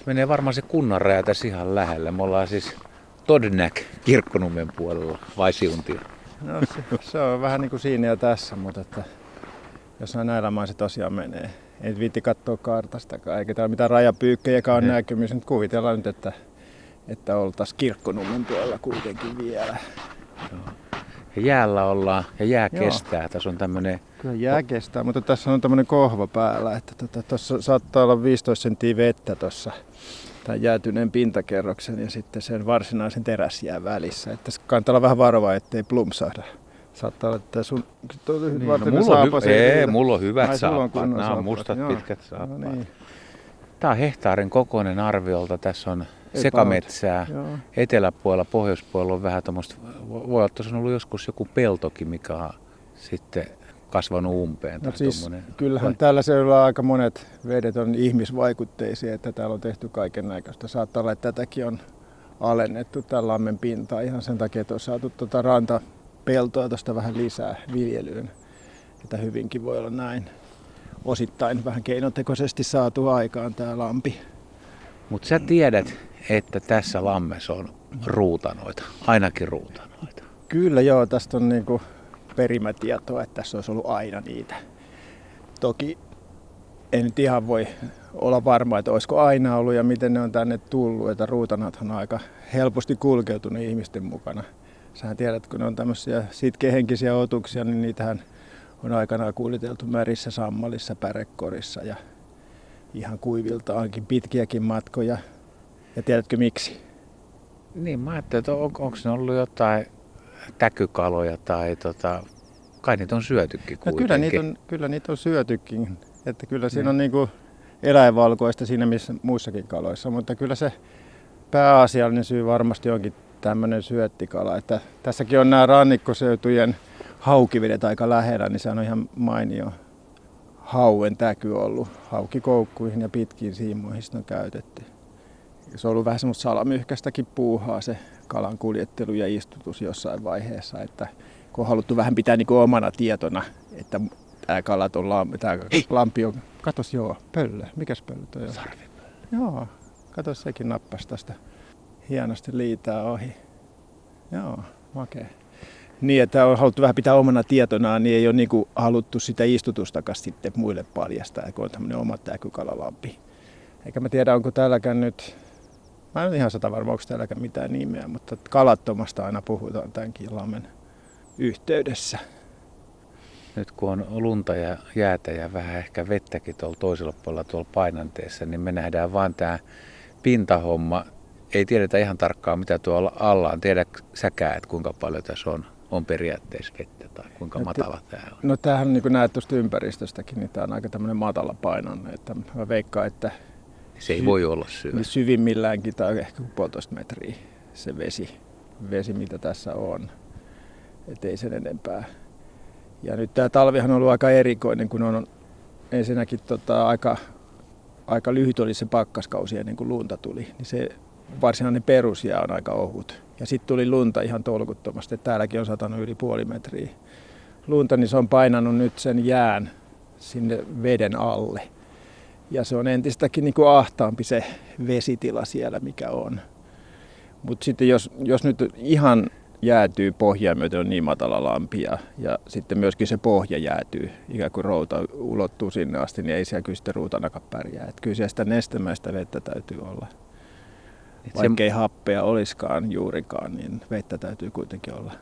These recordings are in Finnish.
Se menee varmaan se kunnan raja tässä ihan lähellä. Me ollaan siis Todnäk kirkkonummen puolella vai Siuntio? No se, se, on vähän niin kuin siinä ja tässä, mutta että jos näillä main se tosiaan menee. Ei viitti katsoa kartastakaan, eikä täällä mitään rajapyykkejäkään ole näkymissä. Nyt kuvitellaan nyt, että, että oltaisiin kirkkonummen puolella kuitenkin vielä. Joo. Ja jäällä ollaan ja jää Joo. kestää. Tässä on tämmöinen... Kyllä jää kestää, mutta tässä on tämmöinen kohva päällä, että tuossa tota, saattaa olla 15 senttiä vettä tuossa tämän jäätyneen pintakerroksen ja sitten sen varsinaisen teräsjää välissä. Että kannattaa olla vähän varovaa, ettei plumpsahda. Saattaa olla, että sun... Niin, no, mulla, on hy- ei, mulla on hyvät saappaat. Nämä on mustat Joo. pitkät saappaat. No niin. Tämä on hehtaarin kokoinen arviolta. Tässä on sekametsää. Joo. Eteläpuolella, pohjoispuolella on vähän tuommoista, voi olla, että on ollut joskus joku peltokin, mikä on sitten kasvanut umpeen. No siis, kyllähän vai? täällä seudulla aika monet vedet on ihmisvaikutteisia, että täällä on tehty kaiken näköistä. Saattaa olla, että tätäkin on alennettu tämän lammen pintaa ihan sen takia, että on saatu tuota rantapeltoa tuosta vähän lisää viljelyyn. Että hyvinkin voi olla näin osittain vähän keinotekoisesti saatu aikaan tämä lampi. Mutta sä tiedät, että tässä lammessa on ruutanoita, ainakin ruutanoita. Kyllä joo, tästä on niinku perimätietoa, että tässä olisi ollut aina niitä. Toki en nyt ihan voi olla varma, että olisiko aina ollut ja miten ne on tänne tullut, että ruutanathan on aika helposti kulkeutunut ihmisten mukana. Sähän tiedät, kun ne on tämmöisiä sitkehenkisiä otuksia, niin niitähän on aikanaan kuljeteltu märissä sammalissa, pärekorissa ja ihan kuiviltaankin pitkiäkin matkoja. Ja tiedätkö miksi? Niin, mä ajattelin, että on, onko ne ollut jotain täkykaloja tai tota, kai niitä on syötykin kuitenkin. No kyllä, niitä on, kyllä niitä on syötykin. Että kyllä siinä niin. on niin kuin eläinvalkoista siinä missä muissakin kaloissa, mutta kyllä se pääasiallinen syy varmasti onkin tämmöinen syöttikala. Että tässäkin on nämä rannikkoseutujen haukivedet aika lähellä, niin se on ihan mainio hauen täky ollut. Haukikoukkuihin ja pitkiin siimoihin on käytetty. Se on ollut vähän semmoista salamyhkästäkin puuhaa se kalan kuljettelu ja istutus jossain vaiheessa, että kun on haluttu vähän pitää niin kuin omana tietona, että tämä kalat on lampi, tämä lampi on, katos joo, pöllö, mikäs pöllö toi on? Sarvipöllö. Joo, katos sekin nappas tästä hienosti liitää ohi. Joo, makea. Niin, että on haluttu vähän pitää omana tietonaan, niin ei ole niin kuin haluttu sitä istutustakaan sitten muille paljastaa, kun on tämmöinen oma täkykalalampi. Eikä mä tiedä, onko täälläkään nyt Mä en ole ihan sata varma, onko täälläkään mitään nimeä, mutta kalattomasta aina puhutaan tämänkin lammen yhteydessä. Nyt kun on lunta ja jäätä ja vähän ehkä vettäkin tuolla toisella puolella tuolla painanteessa, niin me nähdään vain tämä pintahomma. Ei tiedetä ihan tarkkaan, mitä tuolla alla on. Tiedä säkään, että kuinka paljon tässä on, on periaatteessa vettä tai kuinka no, matala tämä on. No tämähän niin kuin näet tuosta ympäristöstäkin, niin tämä on aika tämmöinen matala painonne. Että mä veikkaan, että se ei voi olla syvä. Niin syvimmilläänkin tai ehkä puolitoista metriä se vesi, vesi mitä tässä on. Et ei sen enempää. Ja nyt tämä talvihan on ollut aika erikoinen, kun on ensinnäkin tota, aika, aika lyhyt oli se pakkaskausi ennen kuin lunta tuli. Niin se varsinainen perusjää on aika ohut. Ja sitten tuli lunta ihan tolkuttomasti. Täälläkin on satanut yli puoli metriä lunta, niin se on painanut nyt sen jään sinne veden alle. Ja se on entistäkin niin kuin ahtaampi se vesitila siellä, mikä on. Mutta sitten jos, jos nyt ihan jäätyy pohjaa myöten on niin matala lampi ja, ja sitten myöskin se pohja jäätyy, ikään kuin routa ulottuu sinne asti, niin ei siellä kyllä sitten ruutanakaan pärjää. Et kyllä siellä sitä nestemäistä vettä täytyy olla. Vaikka ei happea olisikaan juurikaan, niin vettä täytyy kuitenkin olla.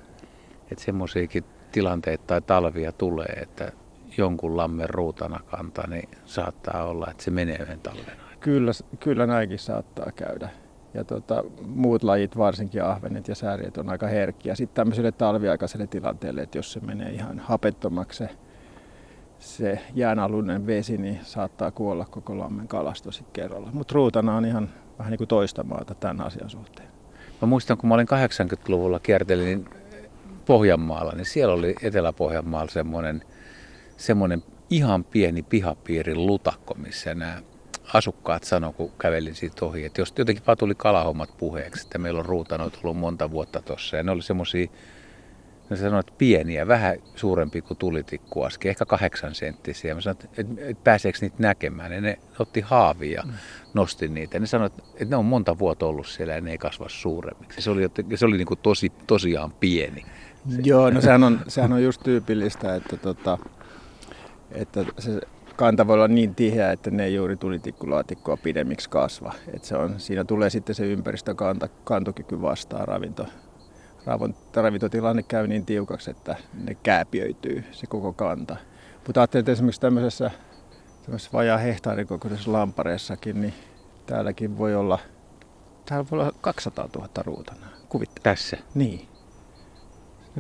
Että semmoisiakin tilanteita tai talvia tulee, että jonkun lammen ruutana kantaa, niin saattaa olla, että se menee yhden talven. Kyllä, kyllä näinkin saattaa käydä. Ja tota, muut lajit, varsinkin ahvenet ja sääriet, on aika herkkiä. Sitten tämmöiselle talviaikaiselle tilanteelle, että jos se menee ihan hapettomaksi se, se jäänalunen vesi, niin saattaa kuolla koko lammen kalasto sitten kerralla. Mutta ruutana on ihan vähän niin kuin toista maata tämän asian suhteen. Mä muistan, kun mä olin 80-luvulla kiertelin Pohjanmaalla, niin siellä oli Etelä-Pohjanmaalla semmoinen – semmoinen ihan pieni pihapiirin lutakko, missä nämä asukkaat sanoi, kun kävelin siitä ohi, että jos jotenkin vaan tuli kalahommat puheeksi, että meillä on ruutanoita ollut monta vuotta tuossa ja ne oli semmoisia Ne sanoivat, että pieniä, vähän suurempi kuin tulitikkuaski, ehkä kahdeksan senttisiä. Mä sanoin, että, että pääseekö niitä näkemään. Ja ne otti haavia ja mm. nosti niitä. Ne sanoivat, että ne on monta vuotta ollut siellä ja ne ei kasva suuremmiksi. Se oli, se oli niin kuin tosi, tosiaan pieni. Se. Joo, no sehän on, sehän on just tyypillistä, että, tota, että se kanta voi olla niin tiheä, että ne ei juuri tulitikkulaatikkoa pidemmiksi kasva. Et se on, siinä tulee sitten se ympäristökanta, kantokyky vastaan ravinto, ravintotilanne käy niin tiukaksi, että ne kääpiöityy se koko kanta. Mutta ajattelin, että esimerkiksi tämmöisessä, tämmöisessä vajaa hehtaarikokoisessa lampareessakin, niin täälläkin voi olla, täällä voi olla 200 000 ruutana. Kuvittele. Tässä? Niin.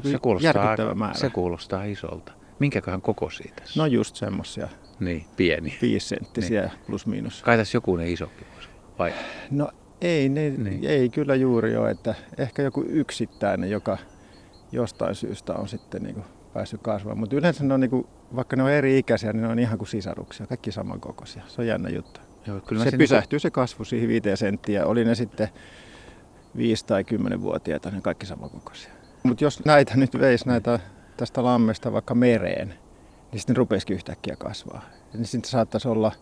Se kuulostaa, se kuulostaa isolta. Minkäköhän koko siitä? No just semmosia. Niin, pieni. Viisisenttisiä niin. plus miinus. Kai tässä joku ne isokin vai? No ei, ne, niin. ei kyllä juuri ole, että ehkä joku yksittäinen, joka jostain syystä on sitten niin kuin päässyt kasvamaan. Mutta yleensä ne on, niin kuin, vaikka ne on eri ikäisiä, niin ne on ihan kuin sisaruksia, kaikki samankokoisia. Se on jännä juttu. Joo, kyllä se, pysähtyy niin se kasvu siihen viiteen senttiä, oli ne sitten 5 tai 10 vuotiaita, ne kaikki samankokoisia. Mutta jos näitä nyt veisi näitä tästä lammesta vaikka mereen, niin sitten rupeisikin yhtäkkiä kasvaa. Niin sitten saattaisi olla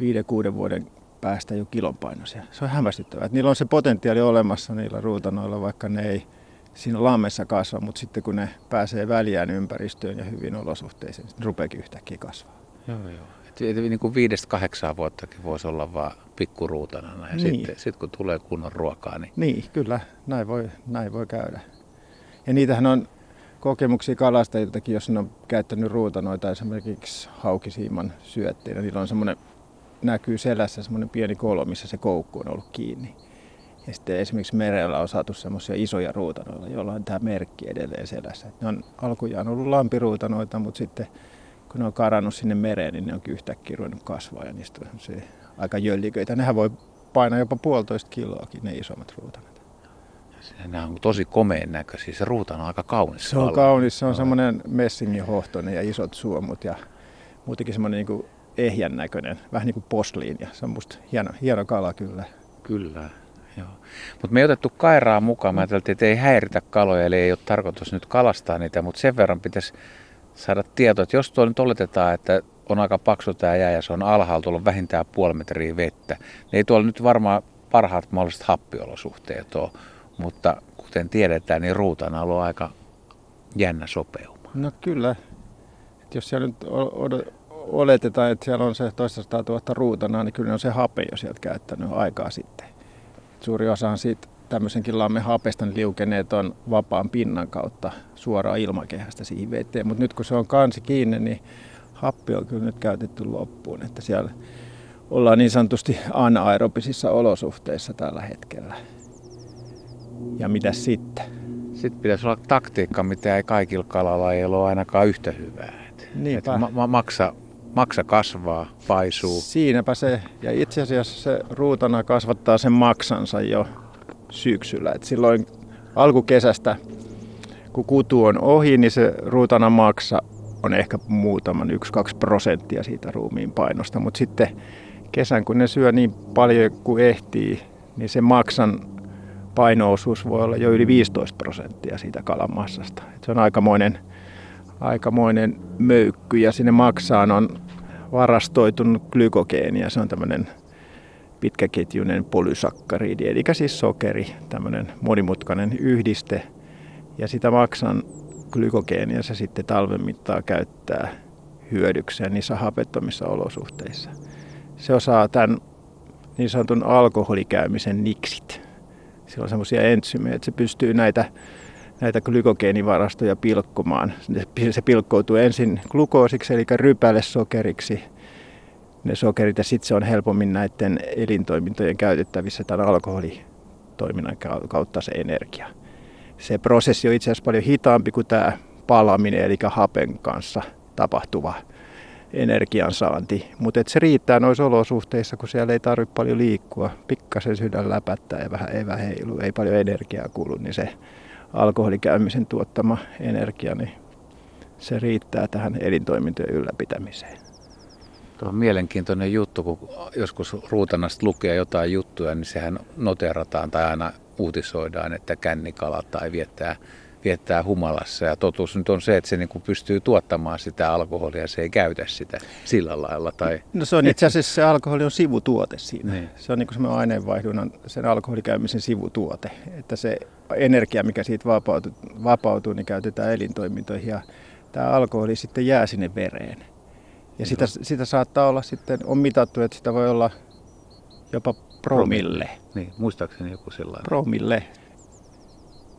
viiden, kuuden vuoden päästä jo kilon painoisia. Se on hämmästyttävää. Että niillä on se potentiaali olemassa niillä ruutanoilla, vaikka ne ei siinä lammessa kasva, mutta sitten kun ne pääsee väliään ympäristöön ja hyvin olosuhteisiin, niin rupeakin yhtäkkiä kasvaa. Joo, joo. Et, et, niin kuin viidestä kahdeksaan vuottakin voisi olla vaan pikkuruutanana ja niin. sitten sit kun tulee kunnon ruokaa, niin... Niin, kyllä. Näin voi, näin voi käydä. Ja niitähän on kokemuksia kalastajiltakin, jos ne on käyttänyt ruutanoita esimerkiksi haukisiiman syötteenä. Niillä on semmoinen näkyy selässä semmoinen pieni kolo, missä se koukku on ollut kiinni. Ja sitten esimerkiksi merellä on saatu semmoisia isoja ruutanoita, joilla on tämä merkki edelleen selässä. Ne on alkujaan ollut lampiruutanoita, mutta sitten kun ne on karannut sinne mereen, niin ne on yhtäkkiä ruvennut kasvaa ja niistä on aika jölliköitä. Nehän voi painaa jopa puolitoista kiloakin, ne isommat ruutanat. Nämä on tosi komeen näköisiä. Se ruuta on aika kaunis. Se on kaunis. Se on semmoinen messingin hohtoinen ja isot suomut ja muutenkin semmoinen niin kuin ehjän näköinen, vähän niin kuin posliinia. Se on musta hieno, hieno kala kyllä. Kyllä, joo. Mutta me ei otettu kairaa mukaan. Mä ajattelin, että ei häiritä kaloja, eli ei ole tarkoitus nyt kalastaa niitä, mutta sen verran pitäisi saada tietoa, että jos tuo nyt oletetaan, että on aika paksu tämä jää ja se on alhaalla, tuolla on vähintään puoli metriä vettä, niin ei tuolla nyt varmaan parhaat mahdolliset happiolosuhteet ole, mutta kuten tiedetään, niin ruutan on aika jännä sopeuma. No kyllä. Et jos siellä nyt oletetaan, että siellä on se toista tuhatta ruutana, niin kyllä on se hape jo sieltä käyttänyt aikaa sitten. Suuri osa on siitä tämmöisenkin lammen hapesta niin liukeneet on vapaan pinnan kautta suoraan ilmakehästä siihen veteen. Mutta nyt kun se on kansi kiinni, niin happi on kyllä nyt käytetty loppuun. Että siellä ollaan niin sanotusti anaerobisissa olosuhteissa tällä hetkellä. Ja mitä sitten? Sitten pitäisi olla taktiikka, mitä ei kaikilla kalalla ei ole ainakaan yhtä hyvää. Niinpä. ma- ma- maksa maksa kasvaa, paisuu. Siinäpä se. Ja itse asiassa se ruutana kasvattaa sen maksansa jo syksyllä. Et silloin alkukesästä, kun kutu on ohi, niin se ruutana maksa on ehkä muutaman 1-2 prosenttia siitä ruumiin painosta. Mutta sitten kesän, kun ne syö niin paljon kuin ehtii, niin se maksan painoosuus voi olla jo yli 15 prosenttia siitä kalamassasta. Et se on aikamoinen aikamoinen möykky ja sinne maksaan on varastoitunut glykogeenia. Se on tämmöinen pitkäketjuinen polysakkaridi, eli siis sokeri, tämmöinen monimutkainen yhdiste. Ja sitä maksan glykogeenia se sitten talven mittaan käyttää hyödykseen niissä hapettomissa olosuhteissa. Se osaa tämän niin sanotun alkoholikäymisen niksit. Sillä on semmoisia entsymejä, että se pystyy näitä näitä glykogeenivarastoja pilkkomaan. Se pilkkoutuu ensin glukoosiksi, eli rypäle sokeriksi, ne sokerit, ja sitten se on helpommin näiden elintoimintojen käytettävissä tämän alkoholitoiminnan kautta se energia. Se prosessi on itse asiassa paljon hitaampi kuin tämä palaminen, eli hapen kanssa tapahtuva energiansaanti. Mutta se riittää noissa olosuhteissa, kun siellä ei tarvitse paljon liikkua. Pikkasen sydän läpättää ja vähän eväheilu, ei paljon energiaa kulu, niin se alkoholikäymisen tuottama energia, niin se riittää tähän elintoimintojen ylläpitämiseen. Tuo on mielenkiintoinen juttu, kun joskus ruutanasta lukee jotain juttuja, niin sehän noterataan tai aina uutisoidaan, että kännikala tai viettää viettää humalassa. Ja totuus nyt on se, että se niin kuin pystyy tuottamaan sitä alkoholia, se ei käytä sitä sillä lailla. Tai... No se on itse asiassa se alkoholi on sivutuote siinä. Niin. Se on niin kuin aineenvaihdunnan, sen alkoholikäymisen sivutuote. Että se energia, mikä siitä vapautuu, vapautuu niin käytetään elintoimintoihin ja tämä alkoholi sitten jää sinne vereen. Ja sitä, sitä saattaa olla sitten, on mitattu, että sitä voi olla jopa promille. Niin, muistaakseni joku sellainen. Promille.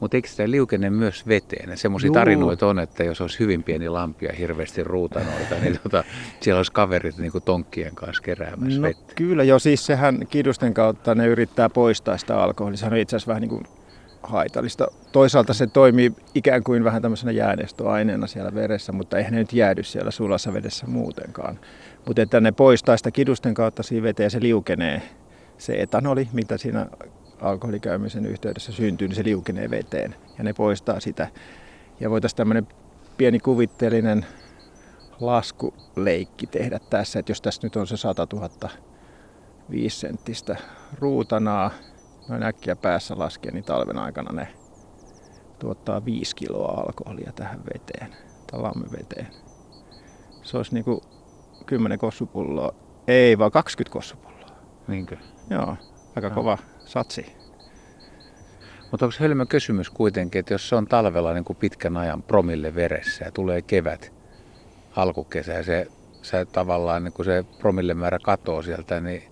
Mutta eikö sitä liukene myös veteen? Semmoisia tarinoita on, että jos olisi hyvin pieni lampi ja hirveästi ruutanoita, niin tota, siellä olisi kaverit niin kuin tonkkien kanssa keräämässä no, vettä. Kyllä jo, siis sehän kidusten kautta ne yrittää poistaa sitä alkoholia. Se on itse asiassa vähän niin kuin haitallista. Toisaalta se toimii ikään kuin vähän tämmöisenä jäänestoaineena siellä veressä, mutta eihän ne nyt jäädy siellä sulassa vedessä muutenkaan. Mutta että ne poistaa sitä kidusten kautta siinä veteen ja se liukenee. Se etanoli, mitä siinä alkoholikäymisen yhteydessä syntyy, niin se liukenee veteen ja ne poistaa sitä. Ja voitaisiin tämmöinen pieni kuvitteellinen laskuleikki tehdä tässä, että jos tässä nyt on se 100 000 5 senttistä ruutanaa, noin äkkiä päässä laskee, niin talven aikana ne tuottaa 5 kiloa alkoholia tähän veteen, talamme veteen. Se olisi niin kuin 10 kossupulloa, ei vaan 20 kossupulloa. Niinkö? Joo, aika no. kova satsi. Mutta onko hölmö kysymys kuitenkin, että jos se on talvella niin kuin pitkän ajan promille veressä ja tulee kevät, alkukesä ja se, se tavallaan niin kuin se promille määrä katoo sieltä, niin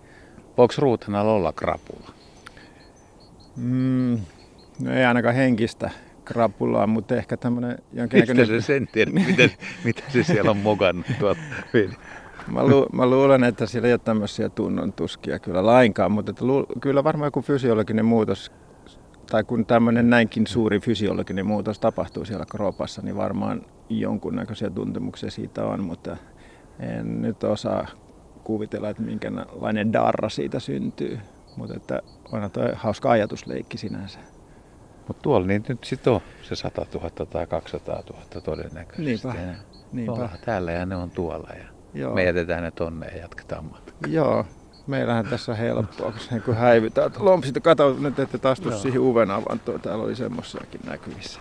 voiko ruutana olla krapula? Mm, no ei ainakaan henkistä krapulaa, mutta ehkä tämmöinen jonkinnäköinen... Mistä se sen tiedät, miten, mitä se siellä on mokannut tuolta Mä, lu, mä luulen, että siellä ei ole tämmöisiä tunnon tuskia kyllä lainkaan, mutta että lu, kyllä varmaan joku fysiologinen muutos, tai kun tämmöinen näinkin suuri fysiologinen muutos tapahtuu siellä kropassa, niin varmaan jonkunnäköisiä tuntemuksia siitä on, mutta en nyt osaa kuvitella, että minkälainen darra siitä syntyy. Mutta että onhan tuo hauska ajatusleikki sinänsä. Mutta tuolla niin nyt sitten on se 100 000 tai 200 000 todennäköisesti. Niinpä. Niinpä. täällä ja ne on tuolla. Ja Joo. Me jätetään ne tonne ja jatketaan matkaa. Joo, meillähän tässä helppoa, kun, kun häivytään. Lompsit, kato nyt, että taas siihen uven avantoon. Täällä oli semmoisiakin näkyvissä.